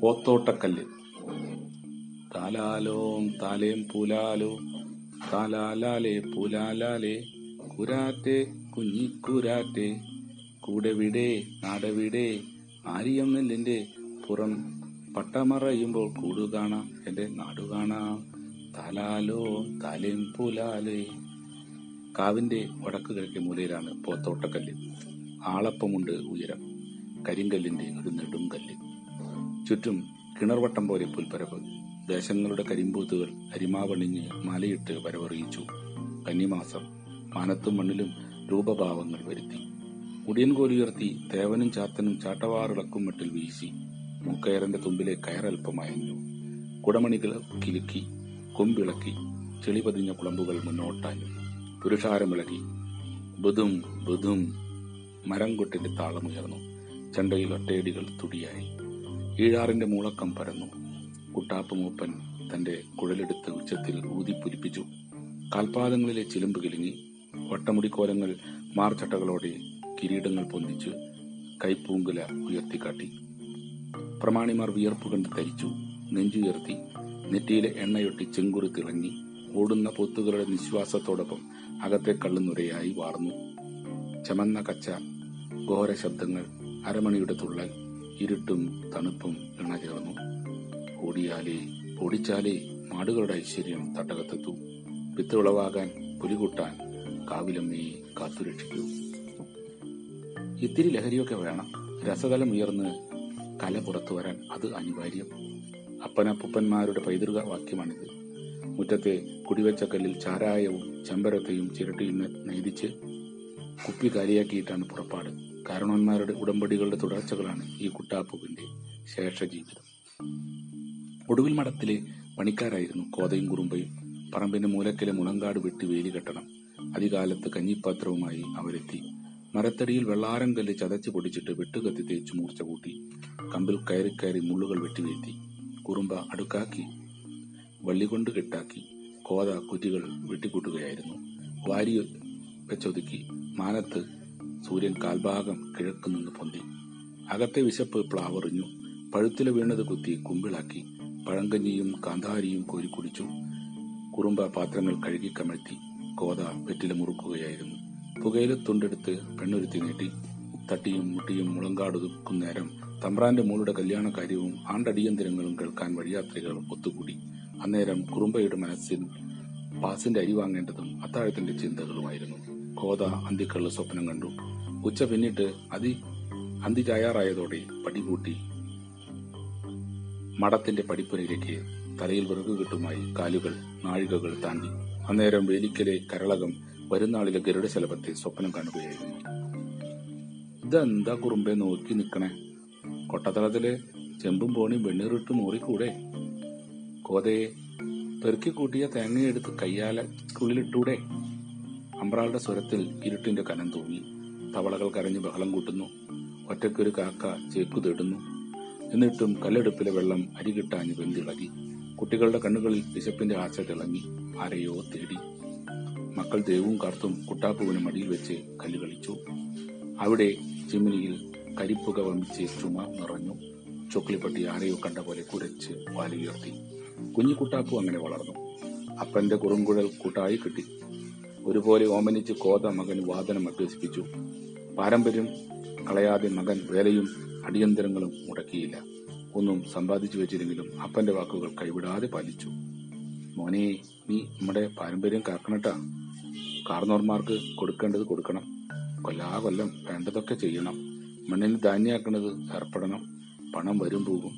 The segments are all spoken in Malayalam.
പോത്തോട്ടക്കല്ല്. താലാലോം താലേം പൂലാലോ താലാലാലേ പൂലാലാലേ കുരാറ്റേ കുഞ്ഞിക്കുരാറ്റേ കൂടെവിടെ നാടവിടെ ആരിയം നെല്ലിന്റെ പുറം പട്ടമറയുമ്പോൾ കൂടു കാണാം എന്റെ നാടു കാണാം താലാലോ താലേം പൂലാലേ. കാവിന്റെ വടക്ക് കിഴക്കേ മൂലയിലാണ് പോത്തോട്ടക്കല്ല്. ആളപ്പമുണ്ട് ഉയരം കരിങ്കല്ലിന്റെ ഒരു നെടുങ്കല്ല് ചുറ്റും കിണർവട്ടം പോലെ പുൽപ്പരവ് ദേശങ്ങളുടെ കരിമ്പൂത്തുകൾ അരിമാവണിഞ്ഞ് മലയിട്ട് വരവറിയിച്ചു. കന്നിമാസം മാനത്തും മണ്ണിലും രൂപഭാവങ്ങൾ വരുത്തി. മുടിയൻകോലുയർത്തി തേവനും ചാത്തനും ചാട്ടവാറിളക്കും മട്ടിൽ വീശി. മൂക്കയറിന്റെ തുമ്പിലെ കയറൽപ്പം അയഞ്ഞു. കുടമണികൾ കിലുക്കി കൊമ്പിളക്കി ചെളി പതിഞ്ഞ കുളമ്പുകൾ മുന്നോട്ടാഞ്ഞു. പുരുഷാരമിളകി ബുധും ബുധും മരം കൊട്ടിന്റെ താളമുയർന്നു ചെണ്ടയിൽ ഒറ്റയടികൾ തുടിയായി. ഈഴാറിന്റെ മൂളക്കം പരന്നു. കുട്ടാപ്പ് മൂപ്പൻ തന്റെ കുഴലെടുത്ത് ഉച്ചത്തിൽ ഊതിപ്പുലിപ്പിച്ചു. കാൽപാദങ്ങളിലെ ചിലമ്പ് കിളിങ്ങി വട്ടമുടിക്കോലങ്ങൾ മാർച്ചട്ടകളോടെ കിരീടങ്ങൾ പൊന്തിച്ച് കൈപ്പൂങ്കുല ഉയർത്തിക്കാട്ടി. പ്രമാണിമാർ വിയർപ്പ് കണ്ട് തരിച്ചു. നെഞ്ചുയർത്തി. നെറ്റിയിലെ എണ്ണയൊട്ടി ചെങ്കുറി തിളങ്ങി ഓടുന്ന പൊത്തുകളുടെ നിശ്വാസത്തോടൊപ്പം അകത്തെ കള്ളുനുരയായി വാർന്നു. ചമന്ന കച്ച ഘോര ശബ്ദങ്ങൾ അരമണിയുടെ തുള്ളൽ ഇരുട്ടും തണുപ്പും ഇണചേർന്നു ഓടിയാലേ ഓടിച്ചാലേ മാടുകളുടെ ഐശ്വര്യം തട്ടകത്തെത്തു. വിത്ത് ഉളവാകാൻ പുലികൂട്ടാൻ കാവിലമ്മയെ കാത്തുരക്ഷിക്കൂ. ഇത്തിരി ലഹരിയൊക്കെ വേണം. രസതലം ഉയർന്ന് കല പുറത്തു വരാൻ അത് അനിവാര്യം. അപ്പനപ്പൂപ്പന്മാരുടെ പൈതൃക വാക്യമാണിത്. മുറ്റത്തെ കുടിവെച്ച കല്ലിൽ ചാരായവും ചെമ്പരത്തയും ചിരട്ടിയും നെയ്തിച്ച് കുപ്പി കാലിയാക്കിയിട്ടാണ് പുറപ്പാട്. കാരണവന്മാരുടെ ഉടമ്പടികളുടെ തുടർച്ചകളാണ് ഈ കുട്ടാപ്പുവിന്റെ ശേഷജീവിതം. ഒടുവിൽ മഠത്തിലെ പണിക്കാരായിരുന്നു കോതയും കുറുമ്പയും. പറമ്പിന്റെ മൂലക്കിലെ മുളങ്കാട് വെട്ടി വേലി കെട്ടണം. അധികാലത്ത് കഞ്ഞിപ്പാത്രവുമായി അവരെത്തി. മരത്തടിയിൽ വെള്ളാരം കല്ല് ചതച്ച് പൊടിച്ചിട്ട് വെട്ടുകത്തി തേച്ചു മൂർച്ച കൂട്ടി. കമ്പിൽ കയറി കയറി മുള്ളുകൾ വെട്ടിവീഴ്ത്തി കുറുമ്പ അടുക്കാക്കി വള്ളികൊണ്ട് കെട്ടാക്കി കോത കുറ്റികൾ വെട്ടിക്കൂട്ടുകയായിരുന്നു. വാരി വെച്ചൊതുക്കി മാനത്ത് സൂര്യൻ കാൽഭാഗം കിഴക്ക് നിന്ന് പൊന്തി. അകത്തെ വിശപ്പ് പ്ലാവറിഞ്ഞു. പഴുത്തില വീണത് കുത്തി കുമ്പിളാക്കി പഴങ്കഞ്ഞിയും കാന്താരിയും കോരി കുടിച്ചു. കുറുമ്പ പാത്രങ്ങൾ കഴുകി കമഴ്ത്തി കോത വെറ്റില മുറുക്കുകയായിരുന്നു. പുകയില തുണ്ടെടുത്ത് പെണ്ണുരുത്തി നീട്ടി. തട്ടിയും മുട്ടിയും മുളങ്കാടുക്കും നേരം തമ്പ്രാന്റെ മോളുടെ കല്യാണ കാര്യവും ആണ്ടടിയന്തരങ്ങളും കേൾക്കാൻ വഴിയാത്രികൾ ഒത്തുകൂടി. അന്നേരം കുറുമ്പയുടെ മനസ്സിൽ പാസിന്റെ അരി വാങ്ങേണ്ടതും അത്താഴത്തിന്റെ ചിന്തകളുമായിരുന്നു. കോത അന്തിക്കള്ള് സ്വപ്നം കണ്ടു. ഉച്ച പിന്നിട്ട് അതി അന്തി ചായാറായതോടെ പടികൂട്ടി മഠത്തിന്റെ പടിപ്പുരയിലേക്ക് തലയിൽ വിറകുകെട്ടുമായി കാലുകൾ നാഴികകൾ താണ്ടി. അന്നേരം വേലിക്കലെ കരളകം വരുന്നാളിലെ ഗരുഡശലഭത്തെ സ്വപ്നം കാണുകയായിരുന്നു. ഇതെന്താ കുറുമ്പെ നോക്കി നിക്കണേ? കൊട്ടത്തളത്തിലെ ചെമ്പും പോണിയും വെണ്ണീറിട്ട് മൂറിക്കൂടെ? കോതയെ പെറുക്കി കൂട്ടിയ തേങ്ങയെടുത്ത് കയ്യാലക്കുള്ളിലിട്ടൂടെ അമ്പ്രാളുടെ സ്വരത്തിൽ ഇരുട്ടിന്റെ കനം തൂങ്ങി. തവളകൾ കരഞ്ഞ് ബഹളം കൂട്ടുന്നു. ഒറ്റയ്ക്കൊരു കാക്ക ചേക്കു തേടുന്നു. എന്നിട്ടും കല്ലെടുപ്പിലെ വെള്ളം അരി കിട്ടാഞ്ഞ് വെന്തിളകി. കുട്ടികളുടെ കണ്ണുകളിൽ വിശപ്പിന്റെ ആശ തിളങ്ങി. ആരെയോ തേടി. മക്കൾ ദേവും കാർത്തും കുട്ടാപ്പുവിനും മടിയിൽ വെച്ച് കല്ല് കളിച്ചു. അവിടെ ചിമ്മിനിയിൽ കരിപ്പുക വമിച്ച് ചുമ നിറഞ്ഞു ചുക്ലിപ്പട്ടി ആരെയോ കണ്ട പോലെ കുരച്ച് വാലുയർത്തി കുഞ്ഞു കുട്ടാപ്പു അങ്ങനെ വളർന്നു. അപ്പന്റെ കുറുങ്കുഴൽ കൂട്ടായി കിട്ടി. ഒരുപോലെ ഓമനിച്ച് കോത മകൻ വാദനം അഭ്യസിപ്പിച്ചു. പാരമ്പര്യം കളയാതെ മകൻ വേലയും അടിയന്തരങ്ങളും മുടക്കിയില്ല. ഒന്നും സമ്പാദിച്ചു വെച്ചിരുന്നെങ്കിലും അപ്പന്റെ വാക്കുകൾ കൈവിടാതെ പാലിച്ചു. മോനെ നീ നമ്മുടെ പാരമ്പര്യം കാക്കണട്ടാ. കാർന്നോർമാർക്ക് കൊടുക്കേണ്ടത് കൊടുക്കണം. കൊല്ലാ കൊല്ലം വേണ്ടതൊക്കെ ചെയ്യണം. മണ്ണിന് ധാന്യാക്കുന്നത് ഏർപ്പെടണം പണം വരും പോകും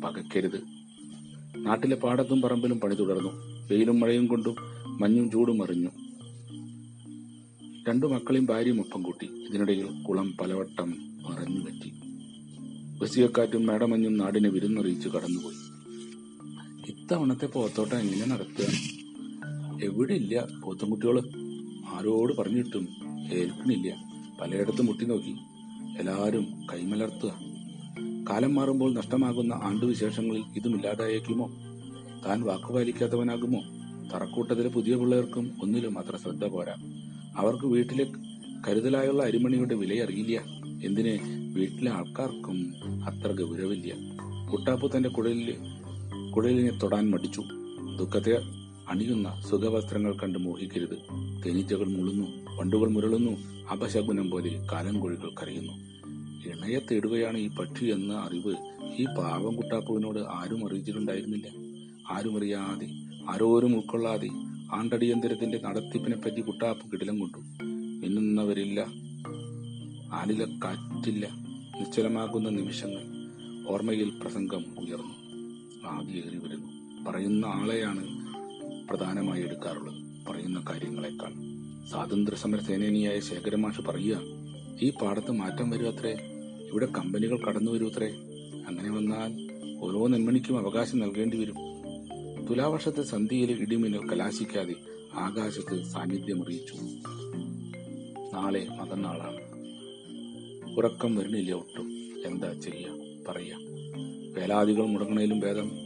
പകയ്ക്കരുത് നാട്ടിലെ പാടത്തും പറമ്പിലും പണി തുടർന്നു. വെയിലും മഴയും കൊണ്ടും മഞ്ഞും ചൂടും അറിഞ്ഞു രണ്ടു മക്കളെയും ഭാര്യയും ഒപ്പം കൂട്ടി. ഇതിനിടയിൽ കുളം പലവട്ടം മറഞ്ഞു പറ്റി. ബസിയക്കാറ്റും മേടമഞ്ഞും നാടിനെ വിരുന്നറിയിച്ചു കടന്നുപോയി. ഇത്തവണത്തെ പോത്തോട്ടം എങ്ങനെ നടത്തുക? എവിടെ ഇല്ല പോത്തുംകുട്ടികൾ. ആരോട് പറഞ്ഞിട്ടും ഏൽക്കണില്ല പലയിടത്തും മുട്ടി നോക്കി. എല്ലാവരും കൈമലർത്തുക. കാലം മാറുമ്പോൾ നഷ്ടമാകുന്ന ആണ്ടുവിശേഷങ്ങളിൽ ഇതുമില്ലാതായേക്കുമോ? താൻ വാക്കുപാലിക്കാത്തവനാകുമോ തറക്കൂട്ടത്തിലെ പുതിയ പിള്ളേർക്കും ഒന്നിലും അത്ര ശ്രദ്ധ പോരാ. അവർക്ക് വീട്ടിലെ കരുതലായുള്ള അരിമണിയുടെ വിലയറിയില്ല എന്തിന്? വീട്ടിലെ ആൾക്കാർക്കും അത്ര ഗൗരവില്ല കുട്ടാപ്പു തന്റെ കുഴലിൽ കുഴലിനെ തൊടാൻ മടിച്ചു. ദുഃഖത്തെ അണിയുന്ന സുഖവസ്ത്രങ്ങൾ കണ്ട് മോഹിക്കരുത്. തേനീച്ചകൾ മുളുന്നു വണ്ടുകൾ മുരളുന്നു അപശകുനം പോലെ കാലം കോഴികൾ കരയുന്നു. ഇണയെ തേടുകയാണ് ഈ പക്ഷി എന്ന അറിവ്. ഈ പാവം കുട്ടാപ്പുവിനോട് ആരും അറിയിച്ചിട്ടുണ്ടായിരുന്നില്ല. ആരും അറിയാതെ ആരോരും ഉൾക്കൊള്ളാതെ ആണ്ടടിയന്തരത്തിന്റെ നടത്തിപ്പിനെ പറ്റി കുട്ടാപ്പ് കിടിലം കൊണ്ടു. മിന്നുന്നവരില്ല ആലില കാറ്റില്ല നിശ്ചലമാകുന്ന നിമിഷങ്ങൾ. ഓർമ്മയിൽ പ്രസംഗം ഉയർന്നു. ആദിയേറി വരുന്നു. പറയുന്ന ആളെയാണ് പ്രധാനമായി എടുക്കാറുള്ളത്. പറയുന്ന കാര്യങ്ങളെക്കാൾ. സ്വാതന്ത്ര്യ സമര സേനാനിയായ ശേഖരമാഷ് പറയുക ഈ പാടത്ത് മാറ്റം വരും അത്രേ ഇവിടെ കമ്പനികൾ കടന്നു വരൂ അത്രേ അങ്ങനെ വന്നാൽ ഓരോ നെന്മണിക്കും അവകാശം നൽകേണ്ടി വരും. തുലാവർഷത്തെ സന്ധ്യയിൽ ഇടിമിന്നൽ കലാശിക്കാതെ ആകാശത്ത് സാന്നിധ്യം അറിയിച്ചു നാളെ മതനാളാണ് ഉറക്കം വരുന്നില്ല ഒട്ടും. എന്താ ചെയ്യ? പറയാ വേലാദികൾ മുടങ്ങണേലും ഭേദം.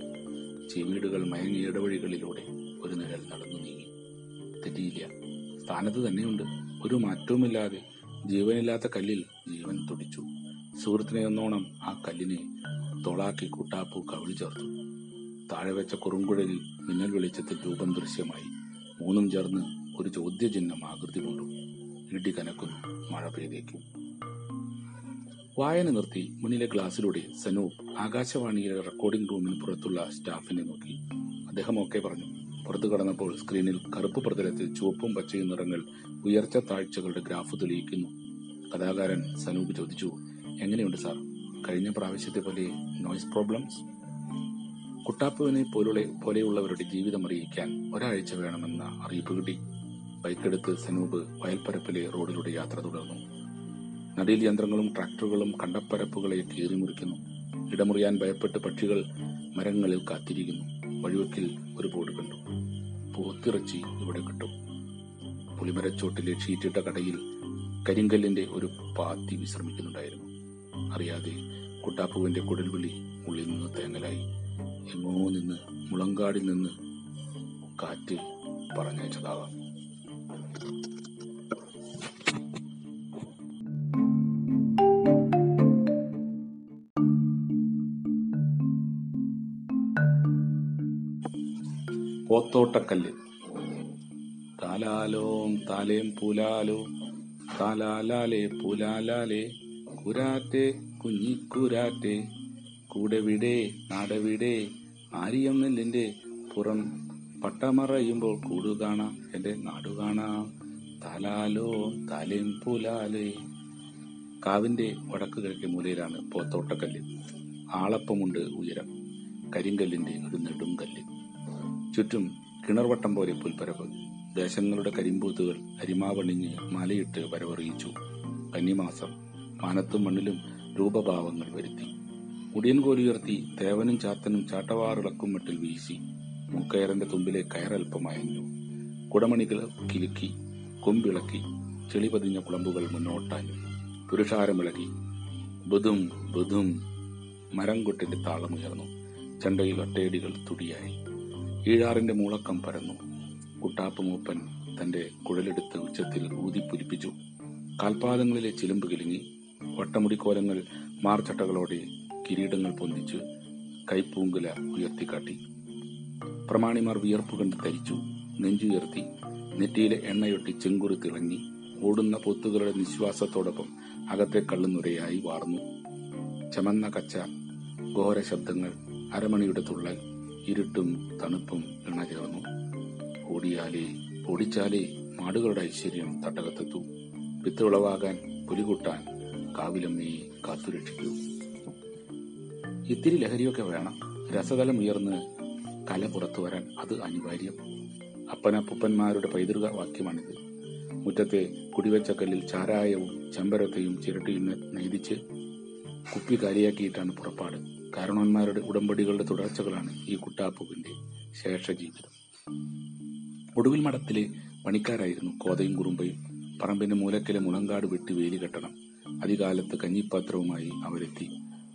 ചെവീടുകൾ മയങ്ങിയ ഇടവഴികളിലൂടെ ഒരു നിഴൽ നടന്നു നീങ്ങി. തെറ്റിയില്ല. സ്ഥാനത്ത് തന്നെയുണ്ട്. ഒരു മാറ്റവുമില്ലാതെ ജീവനില്ലാത്ത കല്ലിൽ ജീവൻ തുടിച്ചു. സുഹൃത്തിനെ ഒന്നോണം ആ കല്ലിനെ തൊളാക്കി കൂട്ടാപ്പൂ കവിളി ചേർത്തു. താഴെ വെച്ച കുറുങ്കുഴലിൽ മിന്നൽ വെളിച്ചത്തിൽ രൂപം ദൃശ്യമായി. മൂന്നും ചേർന്ന് ഒരു ചോദ്യചിഹ്നം ആകൃതി കൊണ്ടു ഇടി കനക്കുന്നു മഴ പെയ്തേക്കും. വായന നിർത്തി മുന്നിലെ ഗ്ലാസ്സിലൂടെ സനൂപ് ആകാശവാണിയിലെ റെക്കോർഡിംഗ് റൂമിന് പുറത്തുള്ള സ്റ്റാഫിനെ നോക്കി. അദ്ദേഹം ഒക്കെ പറഞ്ഞു പുറത്തു കടന്നപ്പോൾ സ്ക്രീനിൽ കറുപ്പ് പ്രതലത്തിൽ ചുവപ്പും പച്ചയും നിറങ്ങൾ ഉയർച്ച താഴ്ചകളുടെ ഗ്രാഫ് തെളിയിക്കുന്നു. കഥാകാരൻ സനൂപ് ചോദിച്ചു എങ്ങനെയുണ്ട് സാർ? കഴിഞ്ഞ പ്രാവശ്യത്തെ പോലെ നോയ്സ് പ്രോബ്ലംസ് കുട്ടാപ്പുവിനെ പോലുള്ള പോലെയുള്ളവരുടെ ജീവിതം അറിയിക്കാൻ ഒരാഴ്ച വേണമെന്ന അറിയിപ്പ് കിട്ടി. ബൈക്കെടുത്ത് സനൂപ് വയൽപ്പരപ്പിലെ റോഡിലൂടെ യാത്ര തുടർന്നു. നടിയിൽ യന്ത്രങ്ങളും ട്രാക്ടറുകളും കണ്ടപ്പരപ്പുകളെ കീറിമുറിക്കുന്നു. ഇടമുറിയാൻ ഭയപ്പെട്ട് പക്ഷികൾ മരങ്ങളിൽ കാത്തിരിക്കുന്നു. വഴിവെക്കിൽ ഒരു ബോർഡ് കണ്ടു. പോത്തിറച്ചി ഇവിടെ കിട്ടും പുളിമരച്ചോട്ടിലെ ഷീറ്റിട്ട കടയിൽ കരിങ്കല്ലിന്റെ ഒരു പാത്തി വിശ്രമിക്കുന്നുണ്ടായിരുന്നു. അറിയാതെ കുട്ടാപ്പുവിന്റെ കുടൽവിളി ഉള്ളിൽ നിന്ന് തേങ്ങലായി. എങ്ങോ നിന്ന് മുളങ്കാടിൽ നിന്ന് കാറ്റ് പറഞ്ഞയച്ചതാവാം. പോത്തോട്ടക്കല്ല്. താലാലോം താലേം പൂലാലോ താലാലാലേ പൂലാലാലേ കുരാറ്റെ കുഞ്ഞിക്കുരാറ്റെ കൂടെ വിടെ നാടവിടെ ആരിയം നെല്ലിന്റെ പുറം പട്ടമറയുമ്പോൾ കൂടു കാണാം എന്റെ നാടു കാണാം. താലാലോ താലേം പൂലാലേ. കാവിന്റെ വടക്ക് കിഴക്കേ മൂലയിലാണ് പോത്തോട്ടക്കല്ല്. ആളപ്പമുണ്ട് ഉയരം. കരിങ്കല്ലിന്റെ ഒരു നെടുങ്കല്ല് ചുറ്റും കിണർവട്ടം പോലെ പുൽപ്പരവ് ദേശങ്ങളുടെ കരിമ്പൂത്തുകൾ അരിമാവണിഞ്ഞ് മലയിട്ട് വരവറിയിച്ചു. കന്നിമാസം മാനത്തും മണ്ണിലും രൂപഭാവങ്ങൾ വരുത്തി. മുടിയൻ കോലുയർത്തി തേവനും ചാത്തനും ചാട്ടവാറിളക്കും മട്ടിൽ വീശി. മൂക്കയറിന്റെ തുമ്പിലെ കയറൽപ്പമയഞ്ഞു കുടമണികൾ കിലുക്കി കൊമ്പിളക്കി ചെളി പതിഞ്ഞ കുളമ്പുകൾ മുന്നോട്ടാഞ്ഞു പുരുഷാരമിളകി. ബുധും ബുധും മരംകൊട്ടിന്റെ താളമുയർന്നു. ചണ്ടയിൽ ഒട്ടേടികൾ തുടിയായി. ഈഴാറിന്റെ മൂളക്കം പരന്നു. കുട്ടാപ്പ് മൂപ്പൻ തന്റെ കുഴലെടുത്ത് ഉച്ചത്തിൽ ഊതിപ്പുലിപ്പിച്ചു കാൽപാദങ്ങളിലെ ചിലമ്പ് കിലുങ്ങി ഒട്ടമുടിക്കോലങ്ങൾ മാർച്ചട്ടകളോടെ കിരീടങ്ങൾ പൊന്തിച്ച് കൈപ്പൂങ്കുല ഉയർത്തിക്കാട്ടി. പ്രമാണിമാർ വിയർപ്പ് കണ്ട് തരിച്ചു നെഞ്ചുയർത്തി നെറ്റിയിലെ എണ്ണയൊട്ടി ചെങ്കുറി തിളങ്ങി ഓടുന്ന പൊത്തുകളുടെ നിശ്വാസത്തോടൊപ്പം അകത്തെ കള്ളുനുരയായി വാർന്നു. ചമന്ന കച്ച ഘോര ശബ്ദങ്ങൾ അരമണിയുടെ തുള്ളൽ ഇരുട്ടും തണുപ്പും ഇണചേർന്നു ഓടിയാലേ ഓടിച്ചാലേ മാടുകളുടെ ഐശ്വര്യം തട്ടകത്തെത്തു. വിത്ത് വിളവാകാൻ പുലികൂട്ടാൻ കാവിലമ്മയെ കാത്തുരക്ഷിക്കൂ. ഇത്തിരി ലഹരിയൊക്കെ വേണം. രസതലം ഉയർന്ന് കല പുറത്തു വരാൻ അത് അനിവാര്യം. അപ്പനപ്പുപ്പന്മാരുടെ പൈതൃക വാക്യമാണിത്. മുറ്റത്തെ കുടിവെച്ച കല്ലിൽ ചാരായവും ചെമ്പരത്തെയും ചിരട്ടിയും നെയ്തിച്ച് കുപ്പി കാലിയാക്കിയിട്ടാണ് പുറപ്പാട്. കാരണവന്മാരുടെ ഉടമ്പടികളുടെ തുടർച്ചകളാണ് ഈ കുട്ടാപ്പുവിന്റെ ശേഷജീവിതം. ഒടുവിൽ മഠത്തിലെ പണിക്കാരായിരുന്നു കോതയും കുറുമ്പയും. പറമ്പിന്റെ മൂലക്കിലെ മുളങ്കാട് വെട്ടി വേലി കെട്ടണം. അധികാലത്ത് കഞ്ഞിപ്പാത്രവുമായി അവരെത്തി.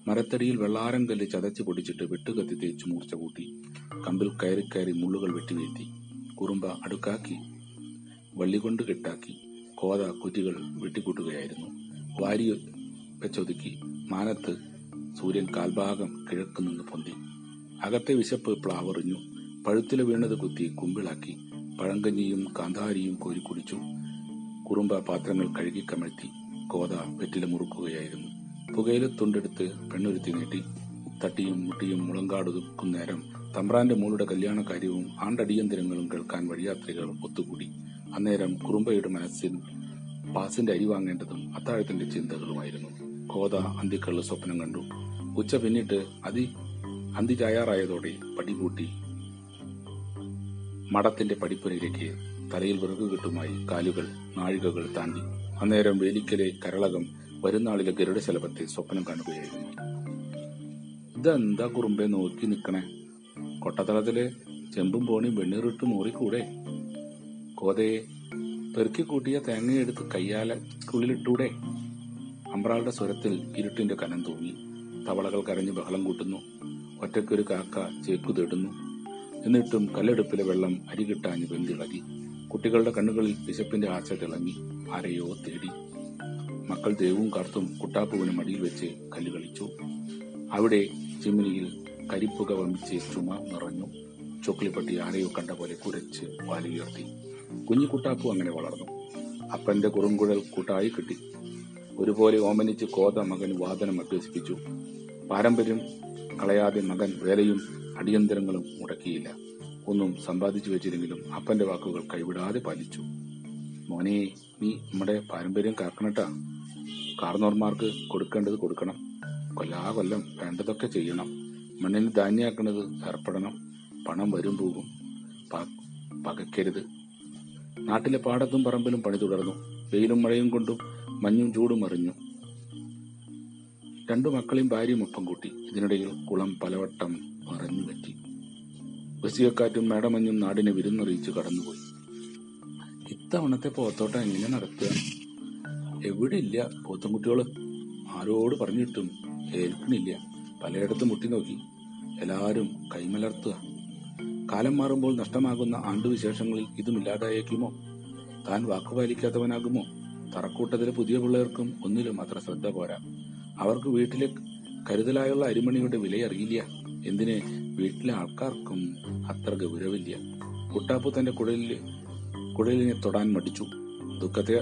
മരത്തടിയിൽ വെള്ളാരം കല്ല് ചതച്ച് പൊടിച്ചിട്ട് വെട്ടുകത്തി തേച്ച് മൂർച്ച കൂട്ടി കമ്പിൽ കയറി കയറി മുള്ളുകൾ വെട്ടിവീഴ്ത്തി കുറുമ്പ അടുക്കാക്കി വള്ളികൊണ്ട് കെട്ടാക്കി കോത കുറ്റികൾ വെട്ടിക്കൂട്ടുകയായിരുന്നു. വാരി വെച്ചൊതുക്കി മാനത്ത് സൂര്യൻ കാൽഭാഗം കിഴക്ക് നിന്ന് പൊന്തി. അകത്തെ വിശപ്പ് പ്ലാവറിഞ്ഞു. പഴുത്തിൽ വീണത് കുത്തി കുമ്പിളാക്കി പഴങ്കഞ്ഞിയും കാന്താരിയും കോരി കുടിച്ചു. കുറുമ്പ പാത്രങ്ങൾ കഴുകി കമഴ്ത്തി. കോത വെറ്റില മുറുക്കുകയായിരുന്നു. പുകയില തുണ്ടെടുത്ത് പെണ്ണുരുത്തി നീട്ടി. തട്ടിയും മുട്ടിയും മുളങ്കാടുക്കും നേരം തമ്പ്രാന്റെ മൂളുടെ കല്യാണ കാര്യവും ആണ്ടടിയന്തരങ്ങളും കേൾക്കാൻ വഴിയാത്രികൾ ഒത്തുകൂടി. അന്നേരം കുറുമ്പയുടെ മനസ്സിൽ പാസിന്റെ അരി വാങ്ങേണ്ടതും അത്താഴത്തിന്റെ ചിന്തകളുമായിരുന്നു. കോത അന്തിക്കള്ള് സ്വപ്നം കണ്ടു. ഉച്ച പിന്നിട്ട് അതി അന്തി തയ്യാറായതോടെ പടികൂട്ടി മടത്തിന്റെ പടിപ്പുരയിലേക്ക് തലയിൽ വിറകുകെട്ടുമായി കാലുകൾ നാഴികകൾ താണ്ടി. അന്നേരം വേലിക്കലെ കരളകം വരുന്നാളിലെ ഗരുഡശലഭത്തെ സ്വപ്നം കാണുകയായിരുന്നു. ഇതെന്താ കുറുമ്പെ നോക്കി നിക്കണേ? കൊട്ടത്തളത്തിലെ ചെമ്പും പോണിയും വെണ്ണീറിട്ട് മൂറിക്കൂടെ? കോതയെ പെറുക്കി കൂട്ടിയ തേങ്ങയെടുത്ത് കയ്യാലക്കുള്ളിലിട്ടൂടെ അമ്പ്രാളുടെ സ്വരത്തിൽ ഇരുട്ടിന്റെ കനം തൂങ്ങി. തവളകൾ കരഞ്ഞ് ബഹളം കൂട്ടുന്നു. ഒറ്റയ്ക്കൊരു കാക്ക ചേക്കു തേടുന്നു. എന്നിട്ടും കല്ലെടുപ്പിലെ വെള്ളം അരികിട്ടാഞ്ഞ് വെന്തിളകി. കുട്ടികളുടെ കണ്ണുകളിൽ വിശപ്പിന്റെ ആശ തിളങ്ങി. ആരെയോ തേടി. മക്കൾ ദേവും കർത്തും കുട്ടാപ്പുവിനും അടിയിൽ വെച്ച് കല്ല് കളിച്ചു. അവിടെ ചിമ്മിനിയിൽ കരിപ്പുക വമിച്ച് ചുമ നിറഞ്ഞു. ചുക്ലിപ്പട്ടി ആരെയോ കണ്ട പോലെ കുരച്ച് വാലുയർത്തി. കുഞ്ഞു കുട്ടാപ്പു അങ്ങനെ വളർന്നു. അപ്പന്റെ കുറുങ്കുഴൽ കൂട്ടായി കിട്ടി. ഒരുപോലെ ഓമനിച്ച് കോത മകൻ വാദനം അഭ്യസിപ്പിച്ചു. പാരമ്പര്യം കളയാതെ മകൻ വേലയും അടിയന്തരങ്ങളും മുടക്കിയില്ല. ഒന്നും സമ്പാദിച്ചു വെച്ചില്ലെങ്കിലും അപ്പന്റെ വാക്കുകൾ കൈവിടാതെ പാലിച്ചു. മോനെ നീ നമ്മുടെ പാരമ്പര്യം കാക്കണട്ടാ. കാർന്നോർമാർക്ക് കൊടുക്കേണ്ടത് കൊടുക്കണം. കൊല്ലാ കൊല്ലം വേണ്ടതൊക്കെ ചെയ്യണം. മണ്ണിന് ധാന്യാക്കണത് ഏർപ്പെടണം പണം വരും പോകും. പകക്കരുത്. നാട്ടിലെ പാടത്തും പറമ്പിലും പണി തുടർന്നു. വെയിലും മഴയും കൊണ്ടും മഞ്ഞും ചൂടും അറിഞ്ഞു. രണ്ടു മക്കളെയും ഭാര്യയും ഒപ്പം കൂട്ടി. ഇതിനിടയിൽ കുളം പലവട്ടം മറഞ്ഞു പറ്റി. ബസിയക്കാറ്റും മേടമഞ്ഞും നാടിനെ വിരുന്നറിയിച്ച് കടന്നുപോയി. ഇത്തവണത്തെ പോത്തോട്ടം എങ്ങനെ നടത്തുക? എവിടെ ഇല്ല പോത്തൻകുട്ടികൾ ആരോട് പറഞ്ഞിട്ടും ഏൽക്കണില്ല. പലയിടത്തും മുട്ടി നോക്കി. എല്ലാരും കൈമലർത്തുക. കാലം മാറുമ്പോൾ നഷ്ടമാകുന്ന ആണ്ടുവിശേഷങ്ങളിൽ ഇതും ഇല്ലാതായേക്കുമോ? താൻ വാക്കുപാലിക്കാത്തവനാകുമോ? തറക്കൂട്ടത്തിലെ പുതിയ പിള്ളേർക്കും ഒന്നിലും അത്ര ശ്രദ്ധ പോരാ. അവർക്ക് വീട്ടിലെ കരുതലായുള്ള അരിമണിയുടെ വിലയറിയില്ല. എന്തിന്? വീട്ടിലെ ആൾക്കാർക്കും അത്ര ഗൗരവില്ല കുട്ടാപ്പു തന്റെ കുഴലിൽ കുഴലിനെ തൊടാൻ മടിച്ചു. ദുഃഖത്തെ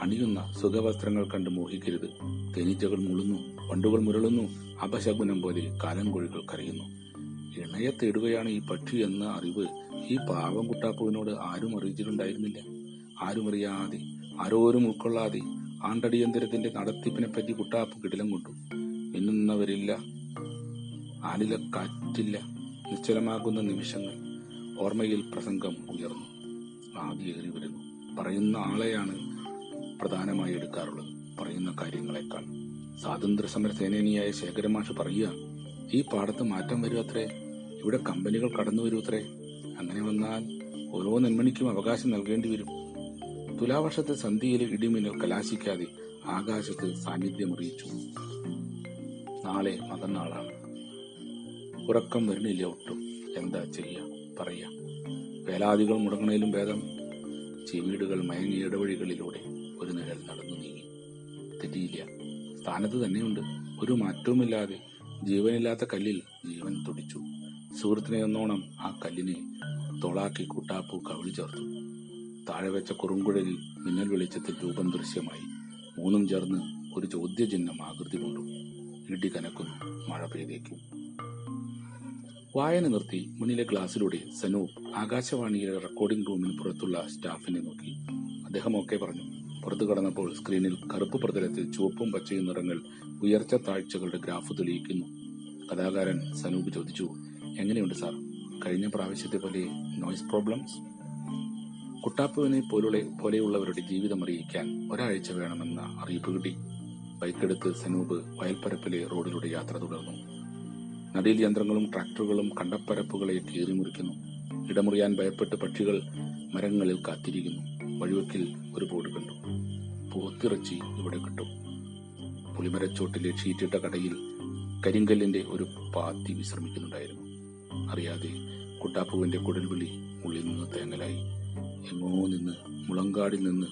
അണിയുന്ന സുഖവസ്ത്രങ്ങൾ കണ്ട് മോഹിക്കരുത്. തേനീച്ചകൾ മുളുന്നു വണ്ടുകൾ മുരളുന്നു അപശകുനം പോലെ കാലം കോഴികൾ കരയുന്നു. ഇണയെ തേടുകയാണ് ഈ പക്ഷി എന്ന അറിവ് ഈ പാവം കുട്ടാപ്പുവിനോട് ആരും അറിയിച്ചിട്ടുണ്ടായിരുന്നില്ല. ആരും അറിയാതെ ആരോരും ഉൾക്കൊള്ളാതെ ആണ്ടടിയന്തരത്തിന്റെ നടത്തിപ്പിനെ പറ്റി കുട്ടാപ്പ് കിടിലം കൊണ്ടു. മിന്നുന്നവരില്ല ആലില കാറ്റില്ല നിശ്ചലമാകുന്ന നിമിഷങ്ങൾ ഓർമ്മയിൽ പ്രസംഗം ഉയർന്നു. ആദിയേറി വരുന്നു. പറയുന്ന ആളെയാണ് പ്രധാനമായി എടുക്കാറുള്ളത്. പറയുന്ന കാര്യങ്ങളെക്കാൾ സ്വാതന്ത്ര്യ സമര സേനാനിയായ ശേഖരമാഷ് പറയുക ഈ പാടത്ത് മാറ്റം വരുമത്രേ ഇവിടെ കമ്പനികൾ കടന്നു വരുമത്രേ അങ്ങനെ വന്നാൽ ഓരോ നന്മണിക്കും അവകാശം നൽകേണ്ടി വരും. തുലാവർഷത്തെ സന്ധ്യയിലെ ഇടിമിന്നൽ കലാശിക്കാതെ ആകാശത്ത് സാന്നിധ്യമറിയിച്ചു. നാളെ മതനാളാണ് ഉറക്കം വരുന്നില്ല ഒട്ടും. എന്താ ചെയ്യ? പറയാ. വേലാദികൾ മുടങ്ങണേലും ഭേദം. ചെവീടുകൾ മയങ്ങിയ ഇടവഴികളിലൂടെ ഒരു നിഴൽ നടന്നു നീങ്ങി. തെറ്റിയില്ല. സ്ഥാനത്ത് തന്നെയുണ്ട്. ഒരു മാറ്റവുമില്ലാതെ ജീവനില്ലാത്ത കല്ലിൽ ജീവൻ തുടിച്ചു. സുഹൃത്തിനെ ഒന്നോണം ആ കല്ലിനെ തോളാക്കി കൂട്ടാപ്പൂ കവിളി ചേർത്തു താഴെ വെച്ച കുറുങ്കുഴലിൽ മിന്നൽ വെളിച്ചത്തിൽ രൂപം ദൃശ്യമായി. മൂന്നും ചേർന്ന് ഒരു ചോദ്യചിഹ്നം ആകൃതി കൊണ്ടു. ഇടി കനക്കുന്നു മഴ പെയ്തേക്കും. വായന നിർത്തി മുന്നിലെ ഗ്ലാസ്സിലൂടെ സനൂപ് ആകാശവാണിയിലെ റെക്കോർഡിംഗ് റൂമിന് പുറത്തുള്ള സ്റ്റാഫിനെ നോക്കി. അദ്ദേഹം ഒക്കെ പറഞ്ഞു പുറത്തു കടന്നപ്പോൾ സ്ക്രീനിൽ കറുപ്പ് പ്രതലത്തിൽ ചുവപ്പും പച്ചയും നിറങ്ങൾ ഉയർച്ച താഴ്ചകളുടെ ഗ്രാഫ് തെളിയിക്കുന്നു. കഥാകാരൻ സനൂപ് ചോദിച്ചു എങ്ങനെയുണ്ട് സാർ? കഴിഞ്ഞ പ്രാവശ്യത്തെ പോലെ നോയ്സ് പ്രോബ്ലംസ് കുട്ടാപ്പുവിനെ പോലുള്ള പോലെയുള്ളവരുടെ ജീവിതം അറിയിക്കാൻ ഒരാഴ്ച വേണമെന്ന അറിയിപ്പ് കിട്ടി. ബൈക്കെടുത്ത് സനൂപ് വയൽപ്പരപ്പിലെ റോഡിലൂടെ യാത്ര തുടർന്നു. നടിയിൽ യന്ത്രങ്ങളും ട്രാക്ടറുകളും കണ്ടപ്പരപ്പുകളെ കീറിമുറിക്കുന്നു. ഇടമുറിയാൻ ഭയപ്പെട്ട് പക്ഷികൾ മരങ്ങളിൽ കാത്തിരിക്കുന്നു. വഴിവെക്കിൽ ഒരു പോട് കണ്ടു. പോത്തിറച്ചി ഇവിടെ കിട്ടും. പുളിമരച്ചോട്ടിലെ ഷീറ്റിട്ട കടയിൽ കരിങ്കല്ലിന്റെ ഒരു പാത്തി വിശ്രമിക്കുന്നുണ്ടായിരുന്നു. അറിയാതെ കുട്ടാപ്പുവിന്റെ കുടൽവിളി ഉള്ളിൽ നിന്ന് തേങ്ങലായി. എങ്ങോ നിന്ന് മുളങ്കാടിൽ നിന്ന്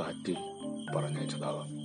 കാറ്റ് പറഞ്ഞയച്ചതാകാം.